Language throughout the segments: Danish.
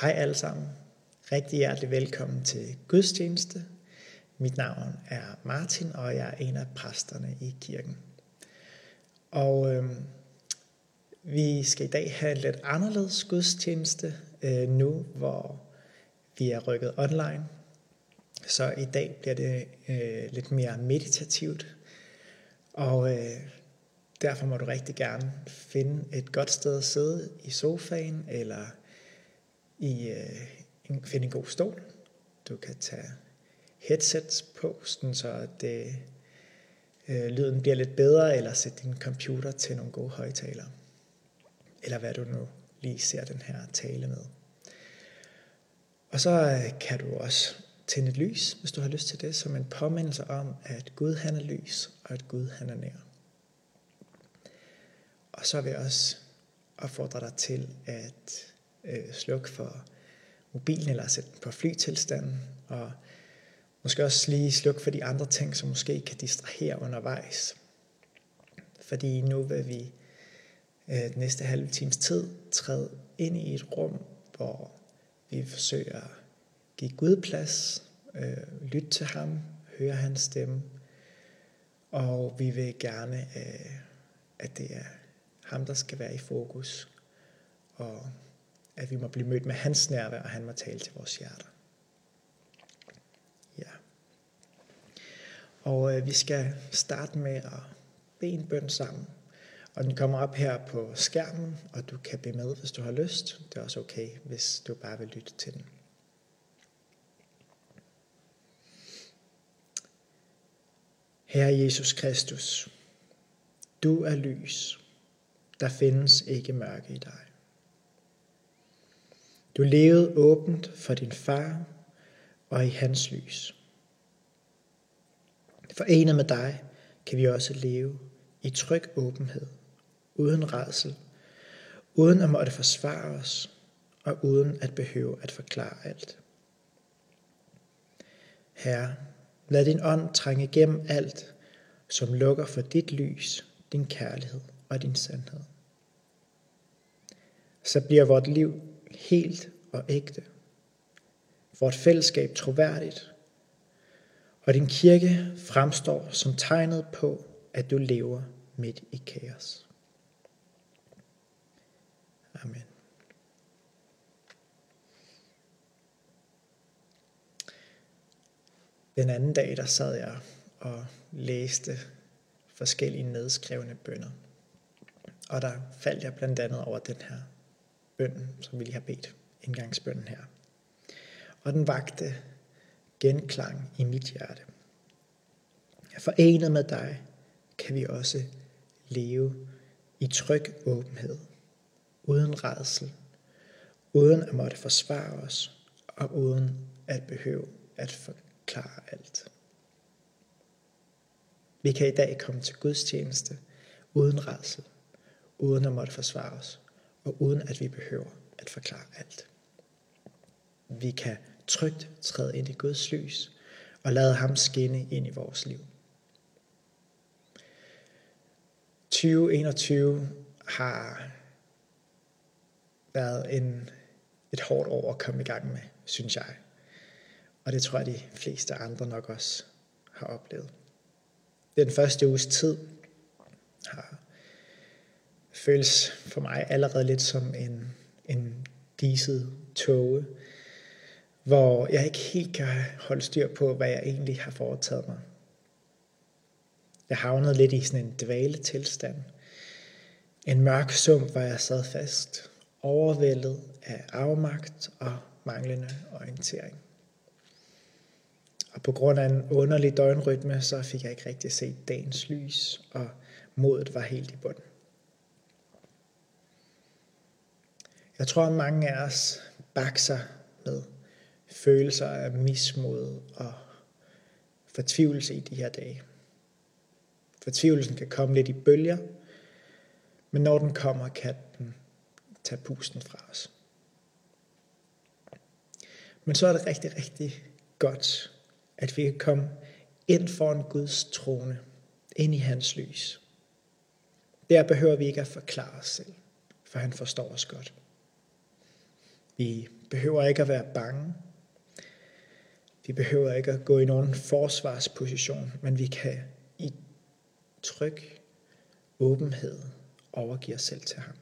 Hej alle sammen. Rigtig hjertelig velkommen til gudstjeneste. Mit navn er Martin, og jeg er en af præsterne i kirken. Og øh, vi skal i dag have en lidt anderledes gudstjeneste øh, nu, hvor vi er rykket online. Så i dag bliver det øh, lidt mere meditativt, og øh, derfor må du rigtig gerne finde et godt sted at sidde i sofaen eller i øh, finde en god stol. Du kan tage headsets på, sådan så det, øh, lyden bliver lidt bedre, eller sætte din computer til nogle gode højtalere. Eller hvad du nu lige ser den her tale med. Og så øh, kan du også tænde et lys, hvis du har lyst til det, som en påmindelse om, at Gud han er lys, og at Gud han er nær. Og så vil jeg også opfordre dig til at øh, slukke for mobilen eller sætte den på flytilstanden, og måske også lige slukke for de andre ting, som måske kan distrahere undervejs. Fordi nu vil vi øh, den næste halve times tid træde ind i et rum, hvor vi forsøger at give Gud plads, øh, lytte til ham, høre hans stemme, og vi vil gerne, øh, at det er ham, der skal være i fokus, og at vi må blive mødt med hans nærvær, og han må tale til vores hjerter. Ja. Og øh, vi skal starte med at bede en bøn sammen. Og den kommer op her på skærmen, og du kan bede med, hvis du har lyst. Det er også okay, hvis du bare vil lytte til den. Herre Jesus Kristus, du er lys. Der findes ikke mørke i dig. Du levede åbent for din far og i hans lys. Forenet med dig kan vi også leve i tryg åbenhed, uden redsel, uden at måtte forsvare os og uden at behøve at forklare alt. Herre, lad din ånd trænge igennem alt, som lukker for dit lys, din kærlighed og din sandhed. Så bliver vort liv helt og ægte. Vort fællesskab troværdigt. Og din kirke fremstår som tegnet på, at du lever midt i kaos. Amen. Den anden dag, der sad jeg og læste forskellige nedskrevne bønder. Og der faldt jeg blandt andet over den her bøn, som vi lige har bedt, indgangsbønnen her. Og den vagte genklang i mit hjerte. Forenet med dig kan vi også leve i tryg åbenhed, uden redsel, uden at måtte forsvare os, og uden at behøve at forklare alt. Vi kan i dag komme til Guds tjeneste uden redsel, uden at måtte forsvare os, og uden at vi behøver at forklare alt. Vi kan trygt træde ind i Guds lys og lade ham skinne ind i vores liv. 2021 har været en, et hårdt år at komme i gang med, synes jeg. Og det tror jeg, de fleste andre nok også har oplevet. Den første uges tid har føles for mig allerede lidt som en, en diset tåge, hvor jeg ikke helt kan holde styr på, hvad jeg egentlig har foretaget mig. Jeg havnede lidt i sådan en dvale tilstand. En mørk sum, hvor jeg sad fast, overvældet af afmagt og manglende orientering. Og på grund af en underlig døgnrytme, så fik jeg ikke rigtig set dagens lys, og modet var helt i bunden. Jeg tror, at mange af os bakser med følelser af mismod og fortvivlelse i de her dage. Fortvivlelsen kan komme lidt i bølger, men når den kommer, kan den tage pusten fra os. Men så er det rigtig, rigtig godt, at vi kan komme ind foran Guds trone, ind i hans lys. Der behøver vi ikke at forklare os selv, for han forstår os godt. Vi behøver ikke at være bange. Vi behøver ikke at gå i nogen forsvarsposition, men vi kan i tryg åbenhed overgive os selv til ham.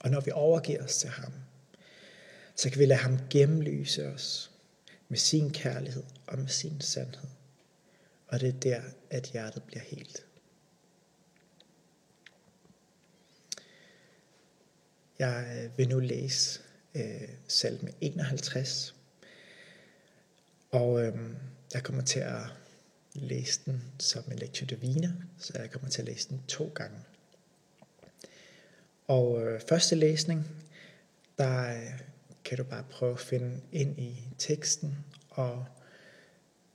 Og når vi overgiver os til ham, så kan vi lade ham gennemlyse os med sin kærlighed og med sin sandhed. Og det er der, at hjertet bliver helt. Jeg vil nu læse øh, salme 51, og øh, jeg kommer til at læse den som en lectio divina, så jeg kommer til at læse den to gange. Og øh, første læsning, der øh, kan du bare prøve at finde ind i teksten, og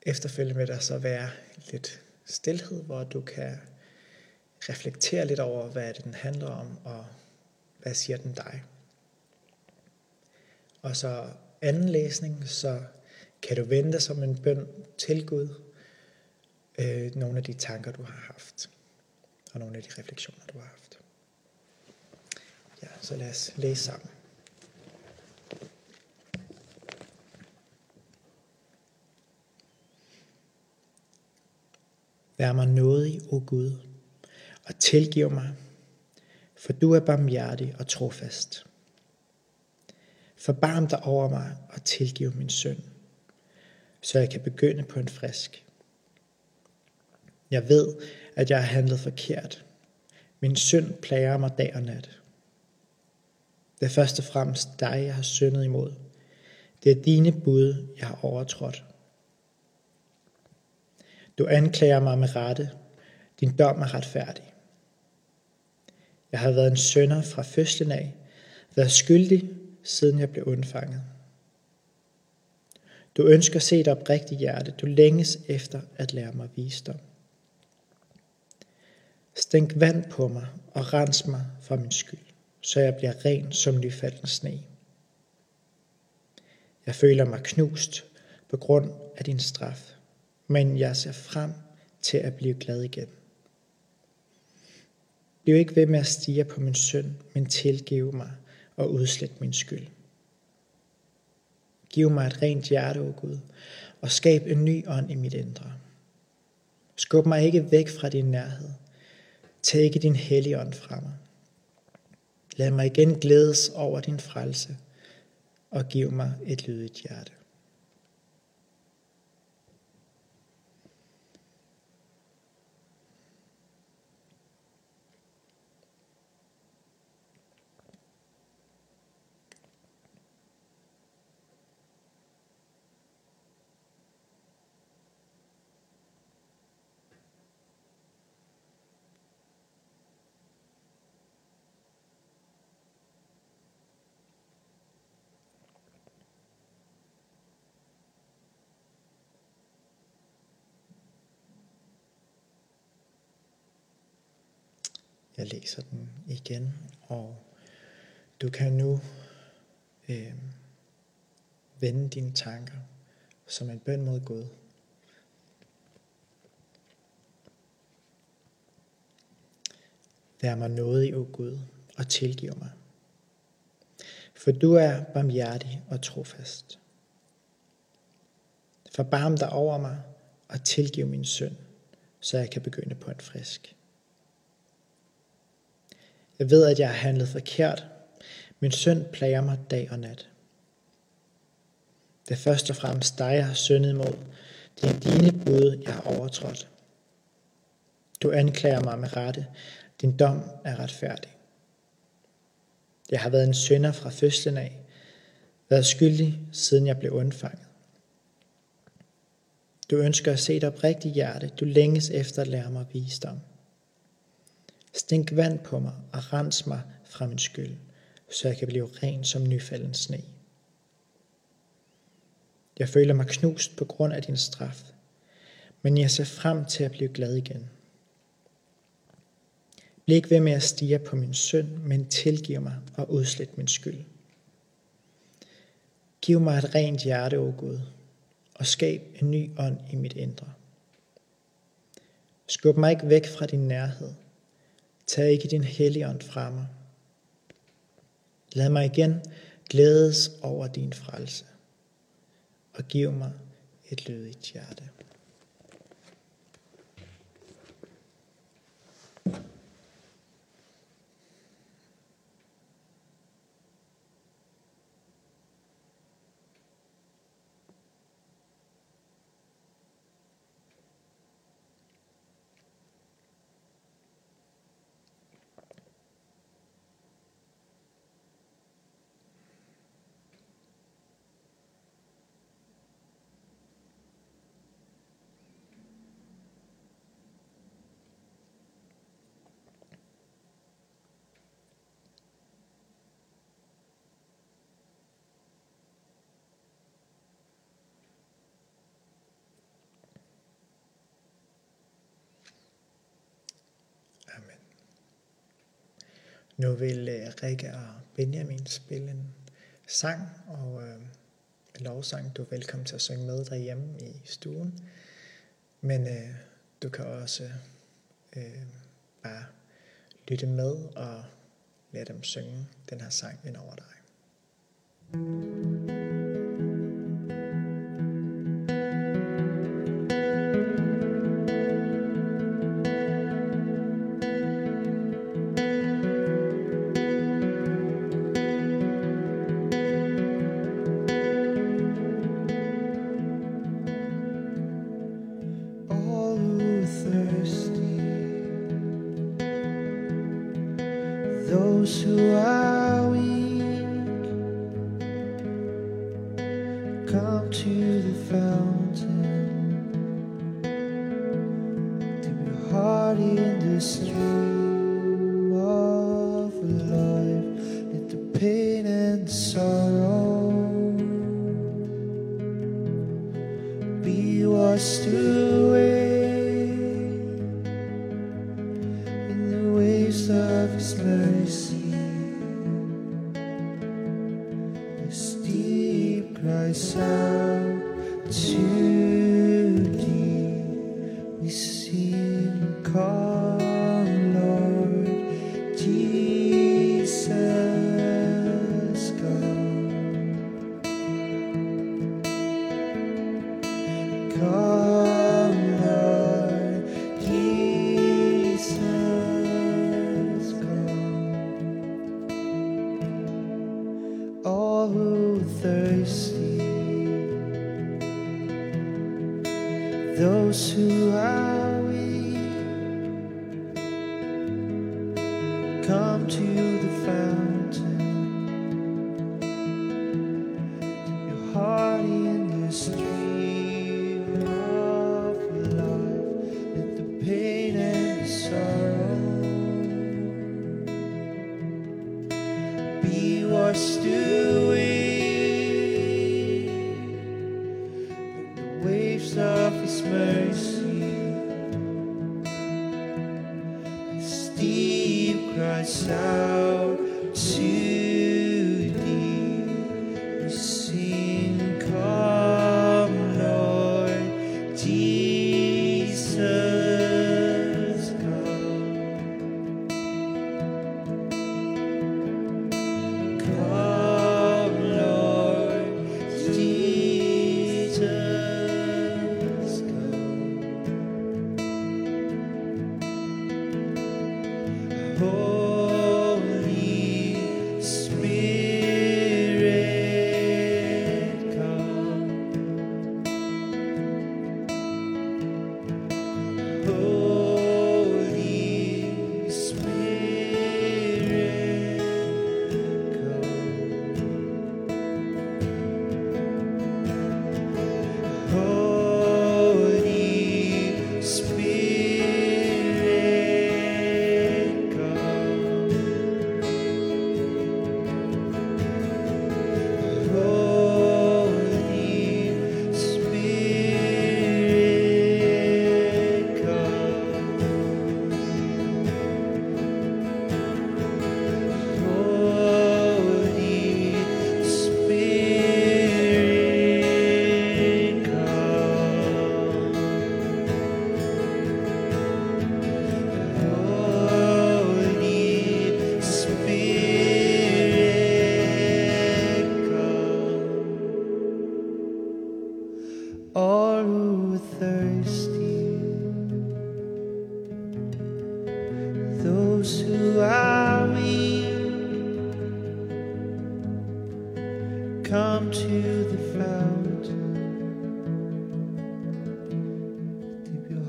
efterfølgende vil der så være lidt stillhed, hvor du kan reflektere lidt over, hvad den handler om, og hvad siger den dig. Og så anden læsning, så kan du vente som en bøn til Gud, øh, nogle af de tanker, du har haft, og nogle af de refleksioner, du har haft. Ja, så lad os læse sammen. Vær mig nådig, o Gud, og tilgiv mig, for du er barmhjertig og trofast. Forbarm dig over mig og tilgiv min synd, så jeg kan begynde på en frisk. Jeg ved, at jeg har handlet forkert. Min synd plager mig dag og nat. Det er først og fremmest dig, jeg har syndet imod. Det er dine bud, jeg har overtrådt. Du anklager mig med rette. Din dom er retfærdig. Jeg har været en sønder fra fødslen af, været skyldig, siden jeg blev undfanget. Du ønsker at se dit oprigtige hjerte. Du længes efter at lære mig visdom. Stænk vand på mig og rens mig for min skyld, så jeg bliver ren som nyfalden sne. Jeg føler mig knust på grund af din straf, men jeg ser frem til at blive glad igen. Bliv ikke ved med at stige på min synd, men tilgiv mig og udslet min skyld. Giv mig et rent hjerte, o Gud, og skab en ny ånd i mit indre. Skub mig ikke væk fra din nærhed. Tag ikke din hellige ånd fra mig. Lad mig igen glædes over din frelse, og giv mig et lydigt hjerte. Jeg læser den igen, og du kan nu øh, vende dine tanker som en bøn mod Gud. Vær mig nådig, o Gud, og tilgiv mig. For du er barmhjertig og trofast. Forbarm dig over mig og tilgiv min synd, så jeg kan begynde på en frisk. Jeg ved, at jeg har handlet forkert. Min synd plager mig dag og nat. Det er først og fremmest dig, jeg har syndet imod. Det er dine bud, jeg har overtrådt. Du anklager mig med rette. Din dom er retfærdig. Jeg har været en synder fra fødslen af, været skyldig, siden jeg blev undfanget. Du ønsker at se dig oprigtigt hjerte. Du længes efter at lære mig visdom. Stænk vand på mig og rens mig fra min skyld, så jeg kan blive ren som nyfalden sne. Jeg føler mig knust på grund af din straf, men jeg ser frem til at blive glad igen. Bliv ikke ved med at stige på min synd, men tilgiv mig og udslet min skyld. Giv mig et rent hjerte, o Gud, og skab en ny ånd i mit indre. Skub mig ikke væk fra din nærhed, Tag ikke din hellige ånd fra mig. Lad mig igen glædes over din frelse, og giv mig et lydigt hjerte. Nu vil uh, Rikke og Benjamin spille en sang, og uh, en lovsang. Du er velkommen til at synge med derhjemme i stuen. Men uh, du kan også uh, bare lytte med og lade dem synge den her sang ind over dig. thank you come to come to you.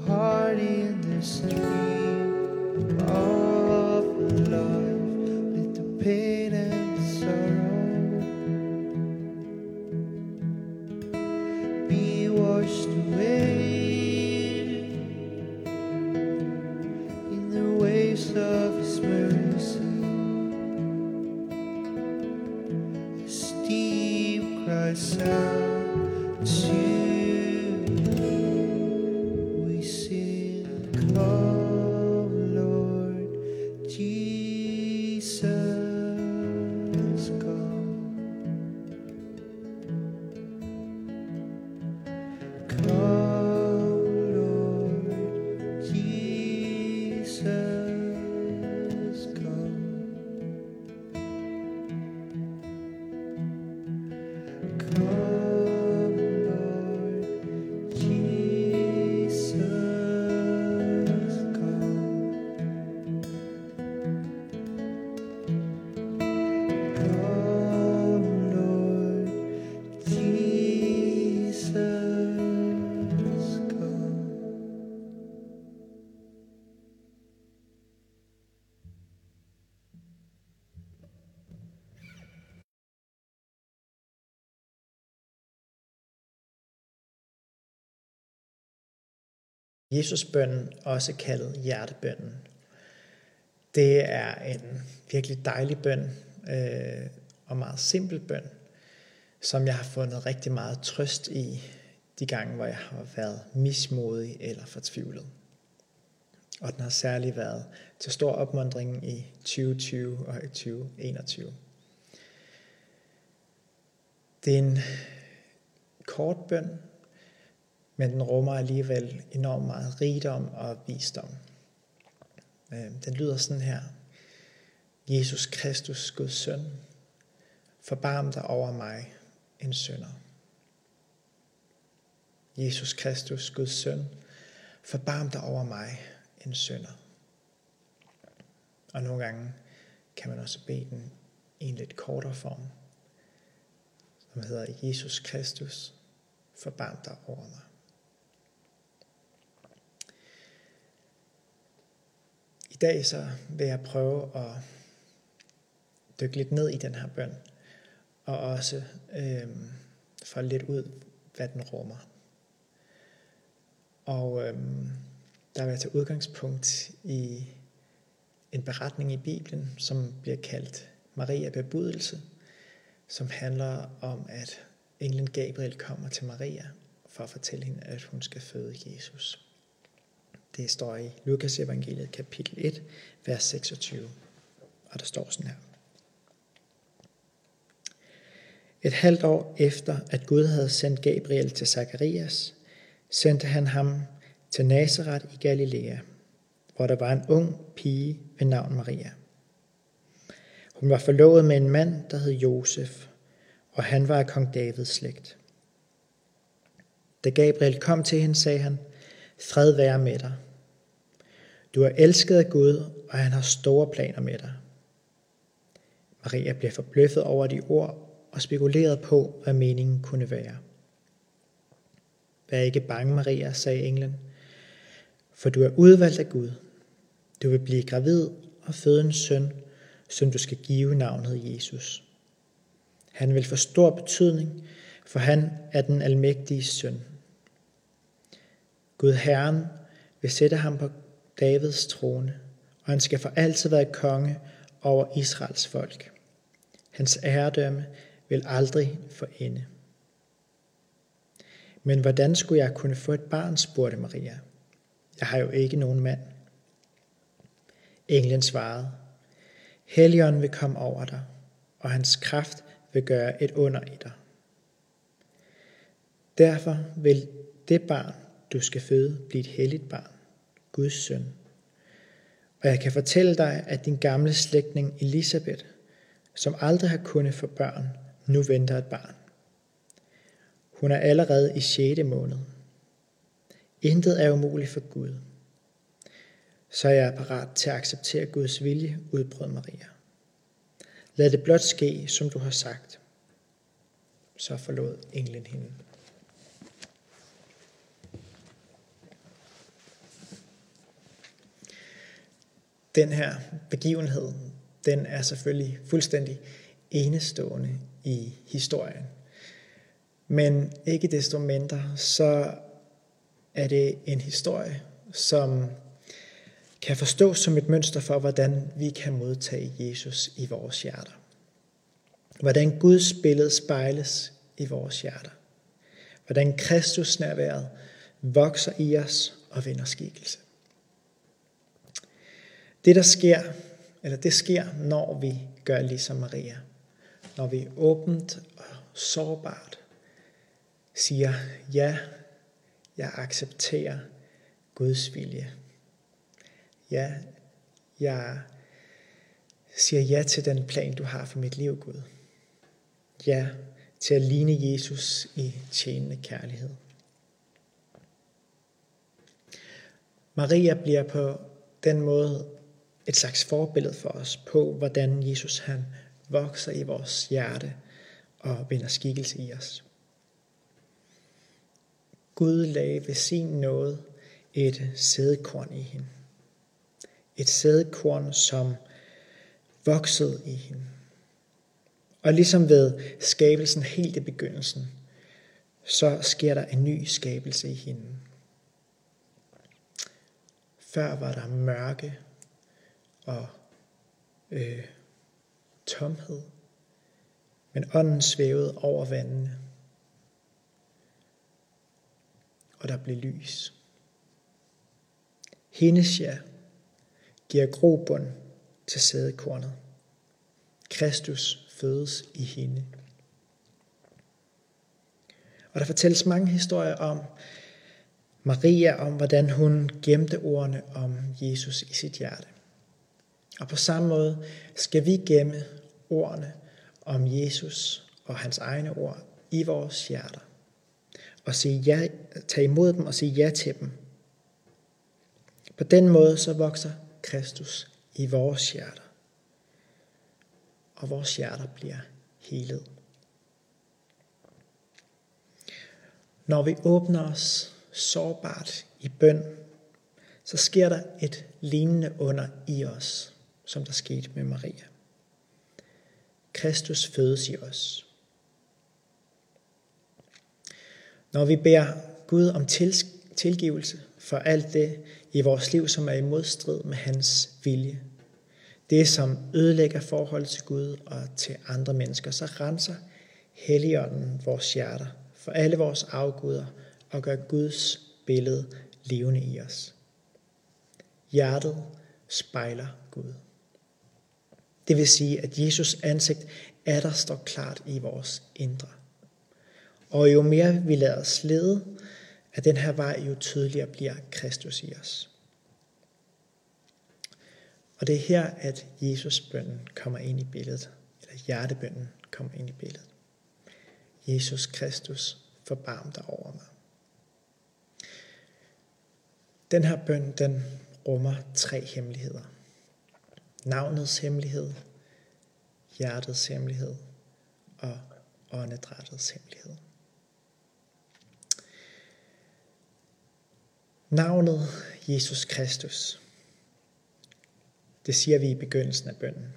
Heart in the stream Jesusbønnen, også kaldet hjertebønnen. Det er en virkelig dejlig bøn øh, og meget simpel bøn, som jeg har fundet rigtig meget trøst i de gange, hvor jeg har været mismodig eller fortvivlet. Og den har særlig været til stor opmundring i 2020 og i 2021. Det er en kort bøn, men den rummer alligevel enormt meget rigdom og visdom. Øhm, den lyder sådan her. Jesus Kristus, Guds søn, forbarm dig over mig, en synder. Jesus Kristus, Guds søn, forbarm dig over mig, en synder. Og nogle gange kan man også bede den i en lidt kortere form, som hedder Jesus Kristus, forbarm dig over mig. I dag så vil jeg prøve at dykke lidt ned i den her bøn, og også øh, få lidt ud, hvad den rummer. Og øh, der vil jeg tage udgangspunkt i en beretning i Bibelen, som bliver kaldt Maria bebudelse, som handler om, at englen Gabriel kommer til Maria for at fortælle hende, at hun skal føde Jesus. Det står i Lukas evangeliet kapitel 1, vers 26, og der står sådan her. Et halvt år efter, at Gud havde sendt Gabriel til Zakarias, sendte han ham til Nazareth i Galilea, hvor der var en ung pige ved navn Maria. Hun var forlovet med en mand, der hed Josef, og han var af kong Davids slægt. Da Gabriel kom til hende, sagde han, Fred være med dig. Du er elsket af Gud, og han har store planer med dig. Maria blev forbløffet over de ord og spekulerede på, hvad meningen kunne være. Vær ikke bange, Maria, sagde englen, for du er udvalgt af Gud. Du vil blive gravid og føde en søn, som du skal give navnet Jesus. Han vil få stor betydning, for han er den almægtige søn. Gud Herren vil sætte ham på Davids trone, og han skal for altid være konge over Israels folk. Hans æredømme vil aldrig få ende. Men hvordan skulle jeg kunne få et barn, spurgte Maria. Jeg har jo ikke nogen mand. Englen svarede, Helligånden vil komme over dig, og hans kraft vil gøre et under i dig. Derfor vil det barn, du skal føde, blive et helligt barn, Guds søn. Og jeg kan fortælle dig, at din gamle slægtning Elisabeth, som aldrig har kunnet få børn, nu venter et barn. Hun er allerede i 6. måned. Intet er umuligt for Gud. Så jeg parat til at acceptere Guds vilje, udbrød Maria. Lad det blot ske, som du har sagt. så forlod englen hende. Den her begivenhed, den er selvfølgelig fuldstændig enestående i historien. Men ikke desto mindre, så er det en historie, som kan forstås som et mønster for, hvordan vi kan modtage Jesus i vores hjerter. Hvordan Guds billede spejles i vores hjerter. Hvordan Kristus nærværet vokser i os og vinder skikkelse. Det der sker, eller det sker, når vi gør ligesom Maria. Når vi åbent og sårbart siger, ja, jeg accepterer Guds vilje. Ja, jeg siger ja til den plan, du har for mit liv, Gud. Ja, til at ligne Jesus i tjenende kærlighed. Maria bliver på den måde et slags forbillede for os på, hvordan Jesus han vokser i vores hjerte og vinder skikkelse i os. Gud lagde ved sin nåde et sædekorn i hende. Et sædekorn, som voksede i hende. Og ligesom ved skabelsen helt i begyndelsen, så sker der en ny skabelse i hende. Før var der mørke og øh, tomhed, men ånden svævede over vandene, og der blev lys. Hendes ja giver grobund til sædekornet. Kristus fødes i hende. Og der fortælles mange historier om Maria, om hvordan hun gemte ordene om Jesus i sit hjerte. Og på samme måde skal vi gemme ordene om Jesus og hans egne ord i vores hjerter. Og sige ja, tage imod dem og sige ja til dem. På den måde så vokser Kristus i vores hjerter. Og vores hjerter bliver helet. Når vi åbner os sårbart i bøn, så sker der et lignende under i os, som der skete med Maria. Kristus fødes i os. Når vi beder Gud om tilgivelse for alt det i vores liv, som er i modstrid med hans vilje, det som ødelægger forholdet til Gud og til andre mennesker, så renser Helligånden vores hjerter for alle vores afguder og gør Guds billede levende i os. Hjertet spejler Gud. Det vil sige, at Jesus ansigt er der står klart i vores indre. Og jo mere vi lader os lede af den her vej, jo tydeligere bliver Kristus i os. Og det er her, at Jesusbønden kommer ind i billedet, eller hjertebønden kommer ind i billedet. Jesus Kristus, forbarm dig over mig. Den her bøn, den rummer tre hemmeligheder. Navnets hemmelighed, hjertets hemmelighed og åndedrættets hemmelighed. Navnet Jesus Kristus, det siger vi i begyndelsen af bønnen.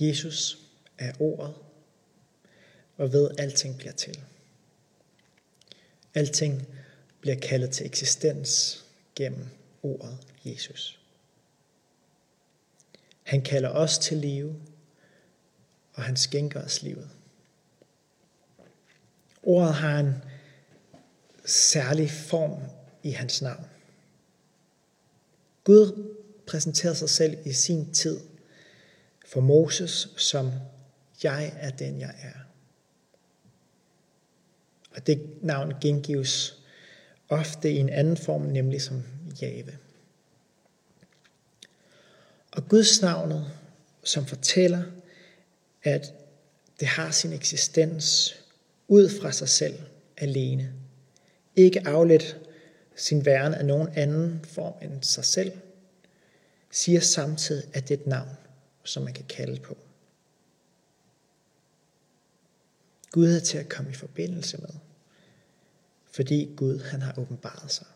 Jesus er ordet, og ved alting bliver til. Alting bliver kaldet til eksistens gennem ordet Jesus. Han kalder os til live, og han skænker os livet. Ordet har en særlig form i hans navn. Gud præsenterer sig selv i sin tid for Moses som, jeg er den, jeg er. Og det navn gengives ofte i en anden form, nemlig som Jave. Og Guds navnet, som fortæller, at det har sin eksistens ud fra sig selv alene. Ikke afledt sin væren af nogen anden form end sig selv, siger samtidig, at det er et navn, som man kan kalde på. Gud er til at komme i forbindelse med, fordi Gud han har åbenbaret sig.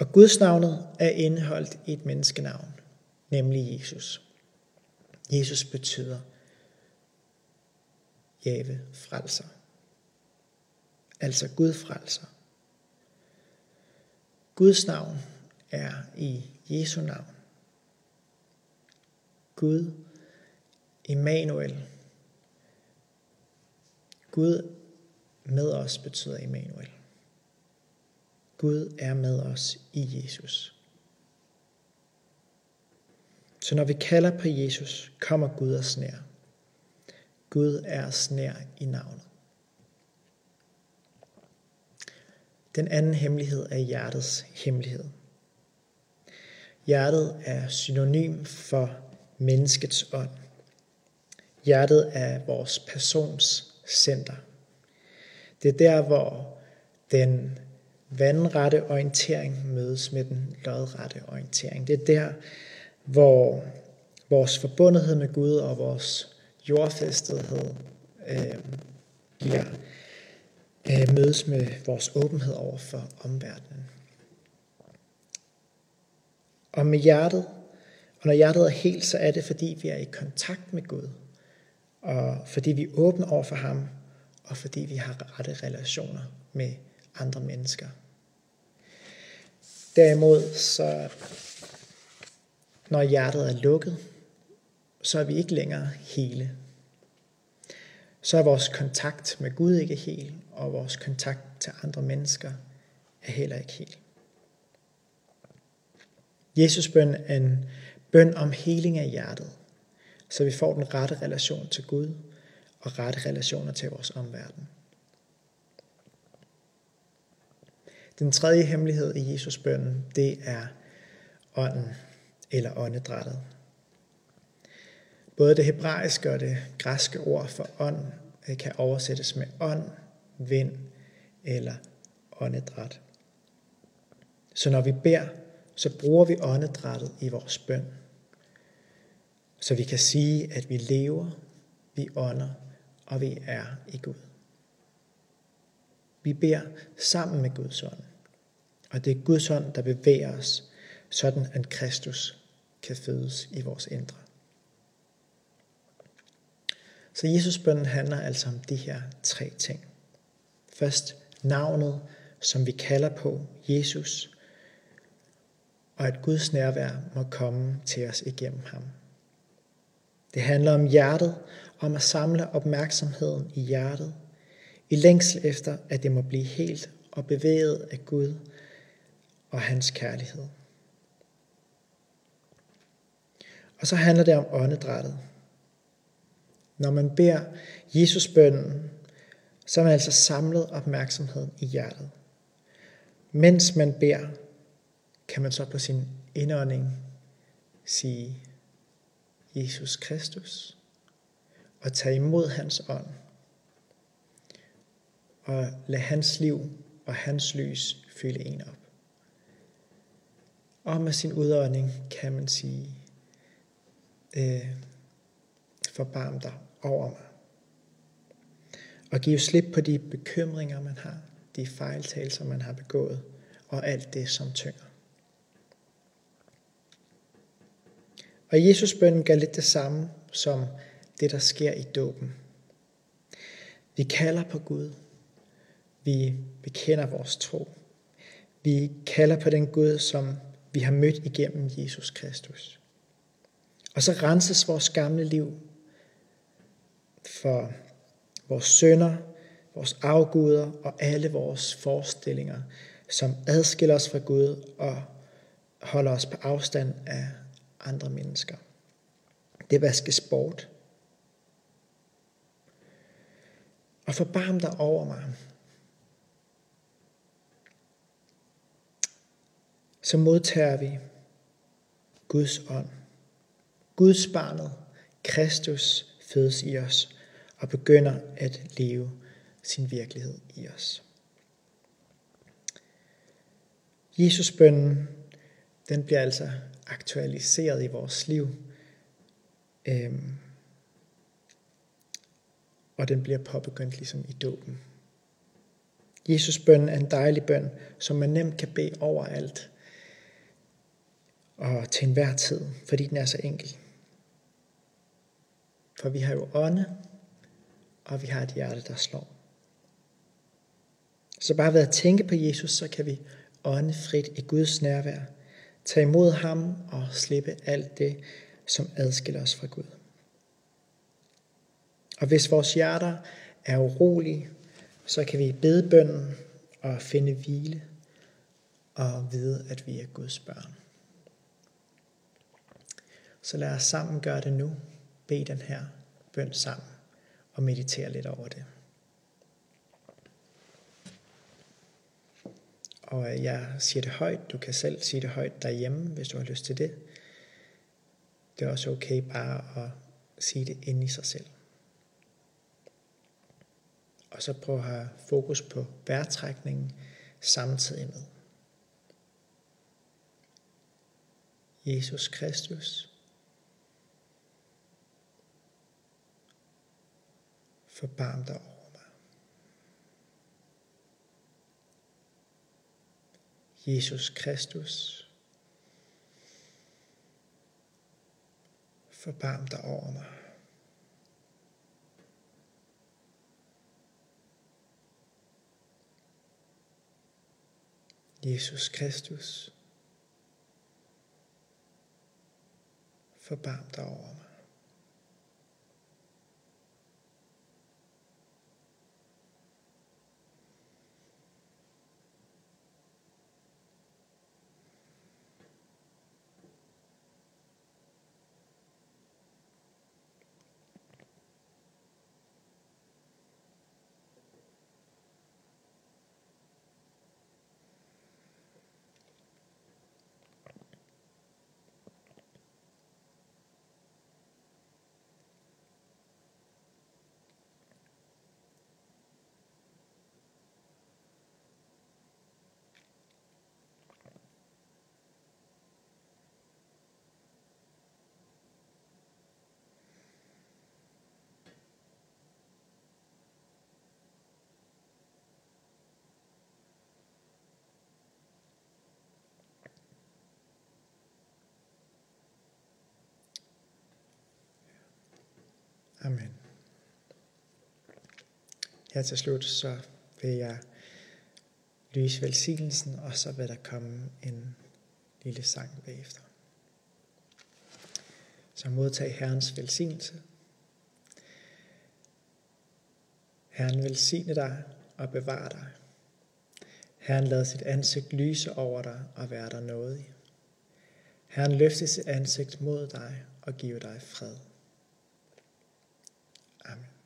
Og Guds navnet er indeholdt i et menneskenavn, nemlig Jesus. Jesus betyder Jave frelser. Altså Gud frelser. Guds navn er i Jesu navn. Gud, Emmanuel. Gud med os betyder Emmanuel. Gud er med os i Jesus. Så når vi kalder på Jesus, kommer Gud os nær. Gud er os nær i navnet. Den anden hemmelighed er hjertets hemmelighed. Hjertet er synonym for menneskets ånd. Hjertet er vores persons center. Det er der, hvor den vandrette orientering mødes med den lodrette orientering. Det er der, hvor vores forbundethed med Gud og vores jordfæstethed øh, bliver øh, mødes med vores åbenhed over for omverdenen. Og med hjertet, og når hjertet er helt, så er det fordi vi er i kontakt med Gud, og fordi vi er åbne over for ham, og fordi vi har rette relationer med andre mennesker. Derimod, så når hjertet er lukket, så er vi ikke længere hele. Så er vores kontakt med Gud ikke hel, og vores kontakt til andre mennesker er heller ikke hel. Jesus bøn er en bøn om heling af hjertet, så vi får den rette relation til Gud og rette relationer til vores omverden. Den tredje hemmelighed i Jesus bønnen, det er ånden eller åndedrættet. Både det hebraiske og det græske ord for ånd øh, kan oversættes med ånd, vind eller åndedræt. Så når vi beder, så bruger vi åndedrættet i vores bøn. Så vi kan sige, at vi lever, vi ånder, og vi er i Gud. Vi beder sammen med Guds ånd. Og det er Guds hånd, der bevæger os, sådan at Kristus kan fødes i vores indre. Så Jesus bønnen handler altså om de her tre ting. Først navnet, som vi kalder på, Jesus, og at Guds nærvær må komme til os igennem ham. Det handler om hjertet, om at samle opmærksomheden i hjertet, i længsel efter, at det må blive helt og bevæget af Gud og hans kærlighed. Og så handler det om åndedrættet. Når man beder Jesusbønnen, så er man altså samlet opmærksomheden i hjertet. Mens man beder, kan man så på sin indånding sige Jesus Kristus og tage imod hans ånd og lade hans liv og hans lys fylde en op. Og med sin udånding kan man sige, øh, forbarm dig over mig. Og give slip på de bekymringer, man har, de fejltagelser, man har begået, og alt det, som tynger. Og Jesus bønnen gør lidt det samme som det, der sker i dåben. Vi kalder på Gud. Vi bekender vores tro. Vi kalder på den Gud, som vi har mødt igennem Jesus Kristus. Og så renses vores gamle liv for vores sønder, vores afguder og alle vores forestillinger, som adskiller os fra Gud og holder os på afstand af andre mennesker. Det vaskes bort. Og forbarm dig over mig. Så modtager vi Guds ånd. Guds barnet, Kristus, fødes i os og begynder at leve sin virkelighed i os. Jesusbønnen, den bliver altså aktualiseret i vores liv. Øhm, og den bliver påbegyndt ligesom i dåben. Jesus bøn er en dejlig bøn, som man nemt kan bede overalt og til enhver tid, fordi den er så enkel. For vi har jo ånde, og vi har et hjerte, der slår. Så bare ved at tænke på Jesus, så kan vi ånde frit i Guds nærvær, tage imod ham og slippe alt det, som adskiller os fra Gud. Og hvis vores hjerter er urolige, så kan vi bede bønden og finde hvile og vide, at vi er Guds børn. Så lad os sammen gøre det nu. Bed den her bøn sammen og meditere lidt over det. Og jeg siger det højt. Du kan selv sige det højt derhjemme, hvis du har lyst til det. Det er også okay bare at sige det ind i sig selv. Og så prøv at have fokus på vejrtrækningen samtidig med. Jesus Kristus, forbarm dig over mig. Jesus Kristus, forbarm dig over mig. Jesus Kristus, forbarm dig over mig. Amen. Her til slut, så vil jeg lyse velsignelsen, og så vil der komme en lille sang bagefter. Så modtag Herrens velsignelse. Herren velsigne dig og bevare dig. Herren lader sit ansigt lyse over dig og være dig nådig. Herren løfte sit ansigt mod dig og give dig fred. Amen.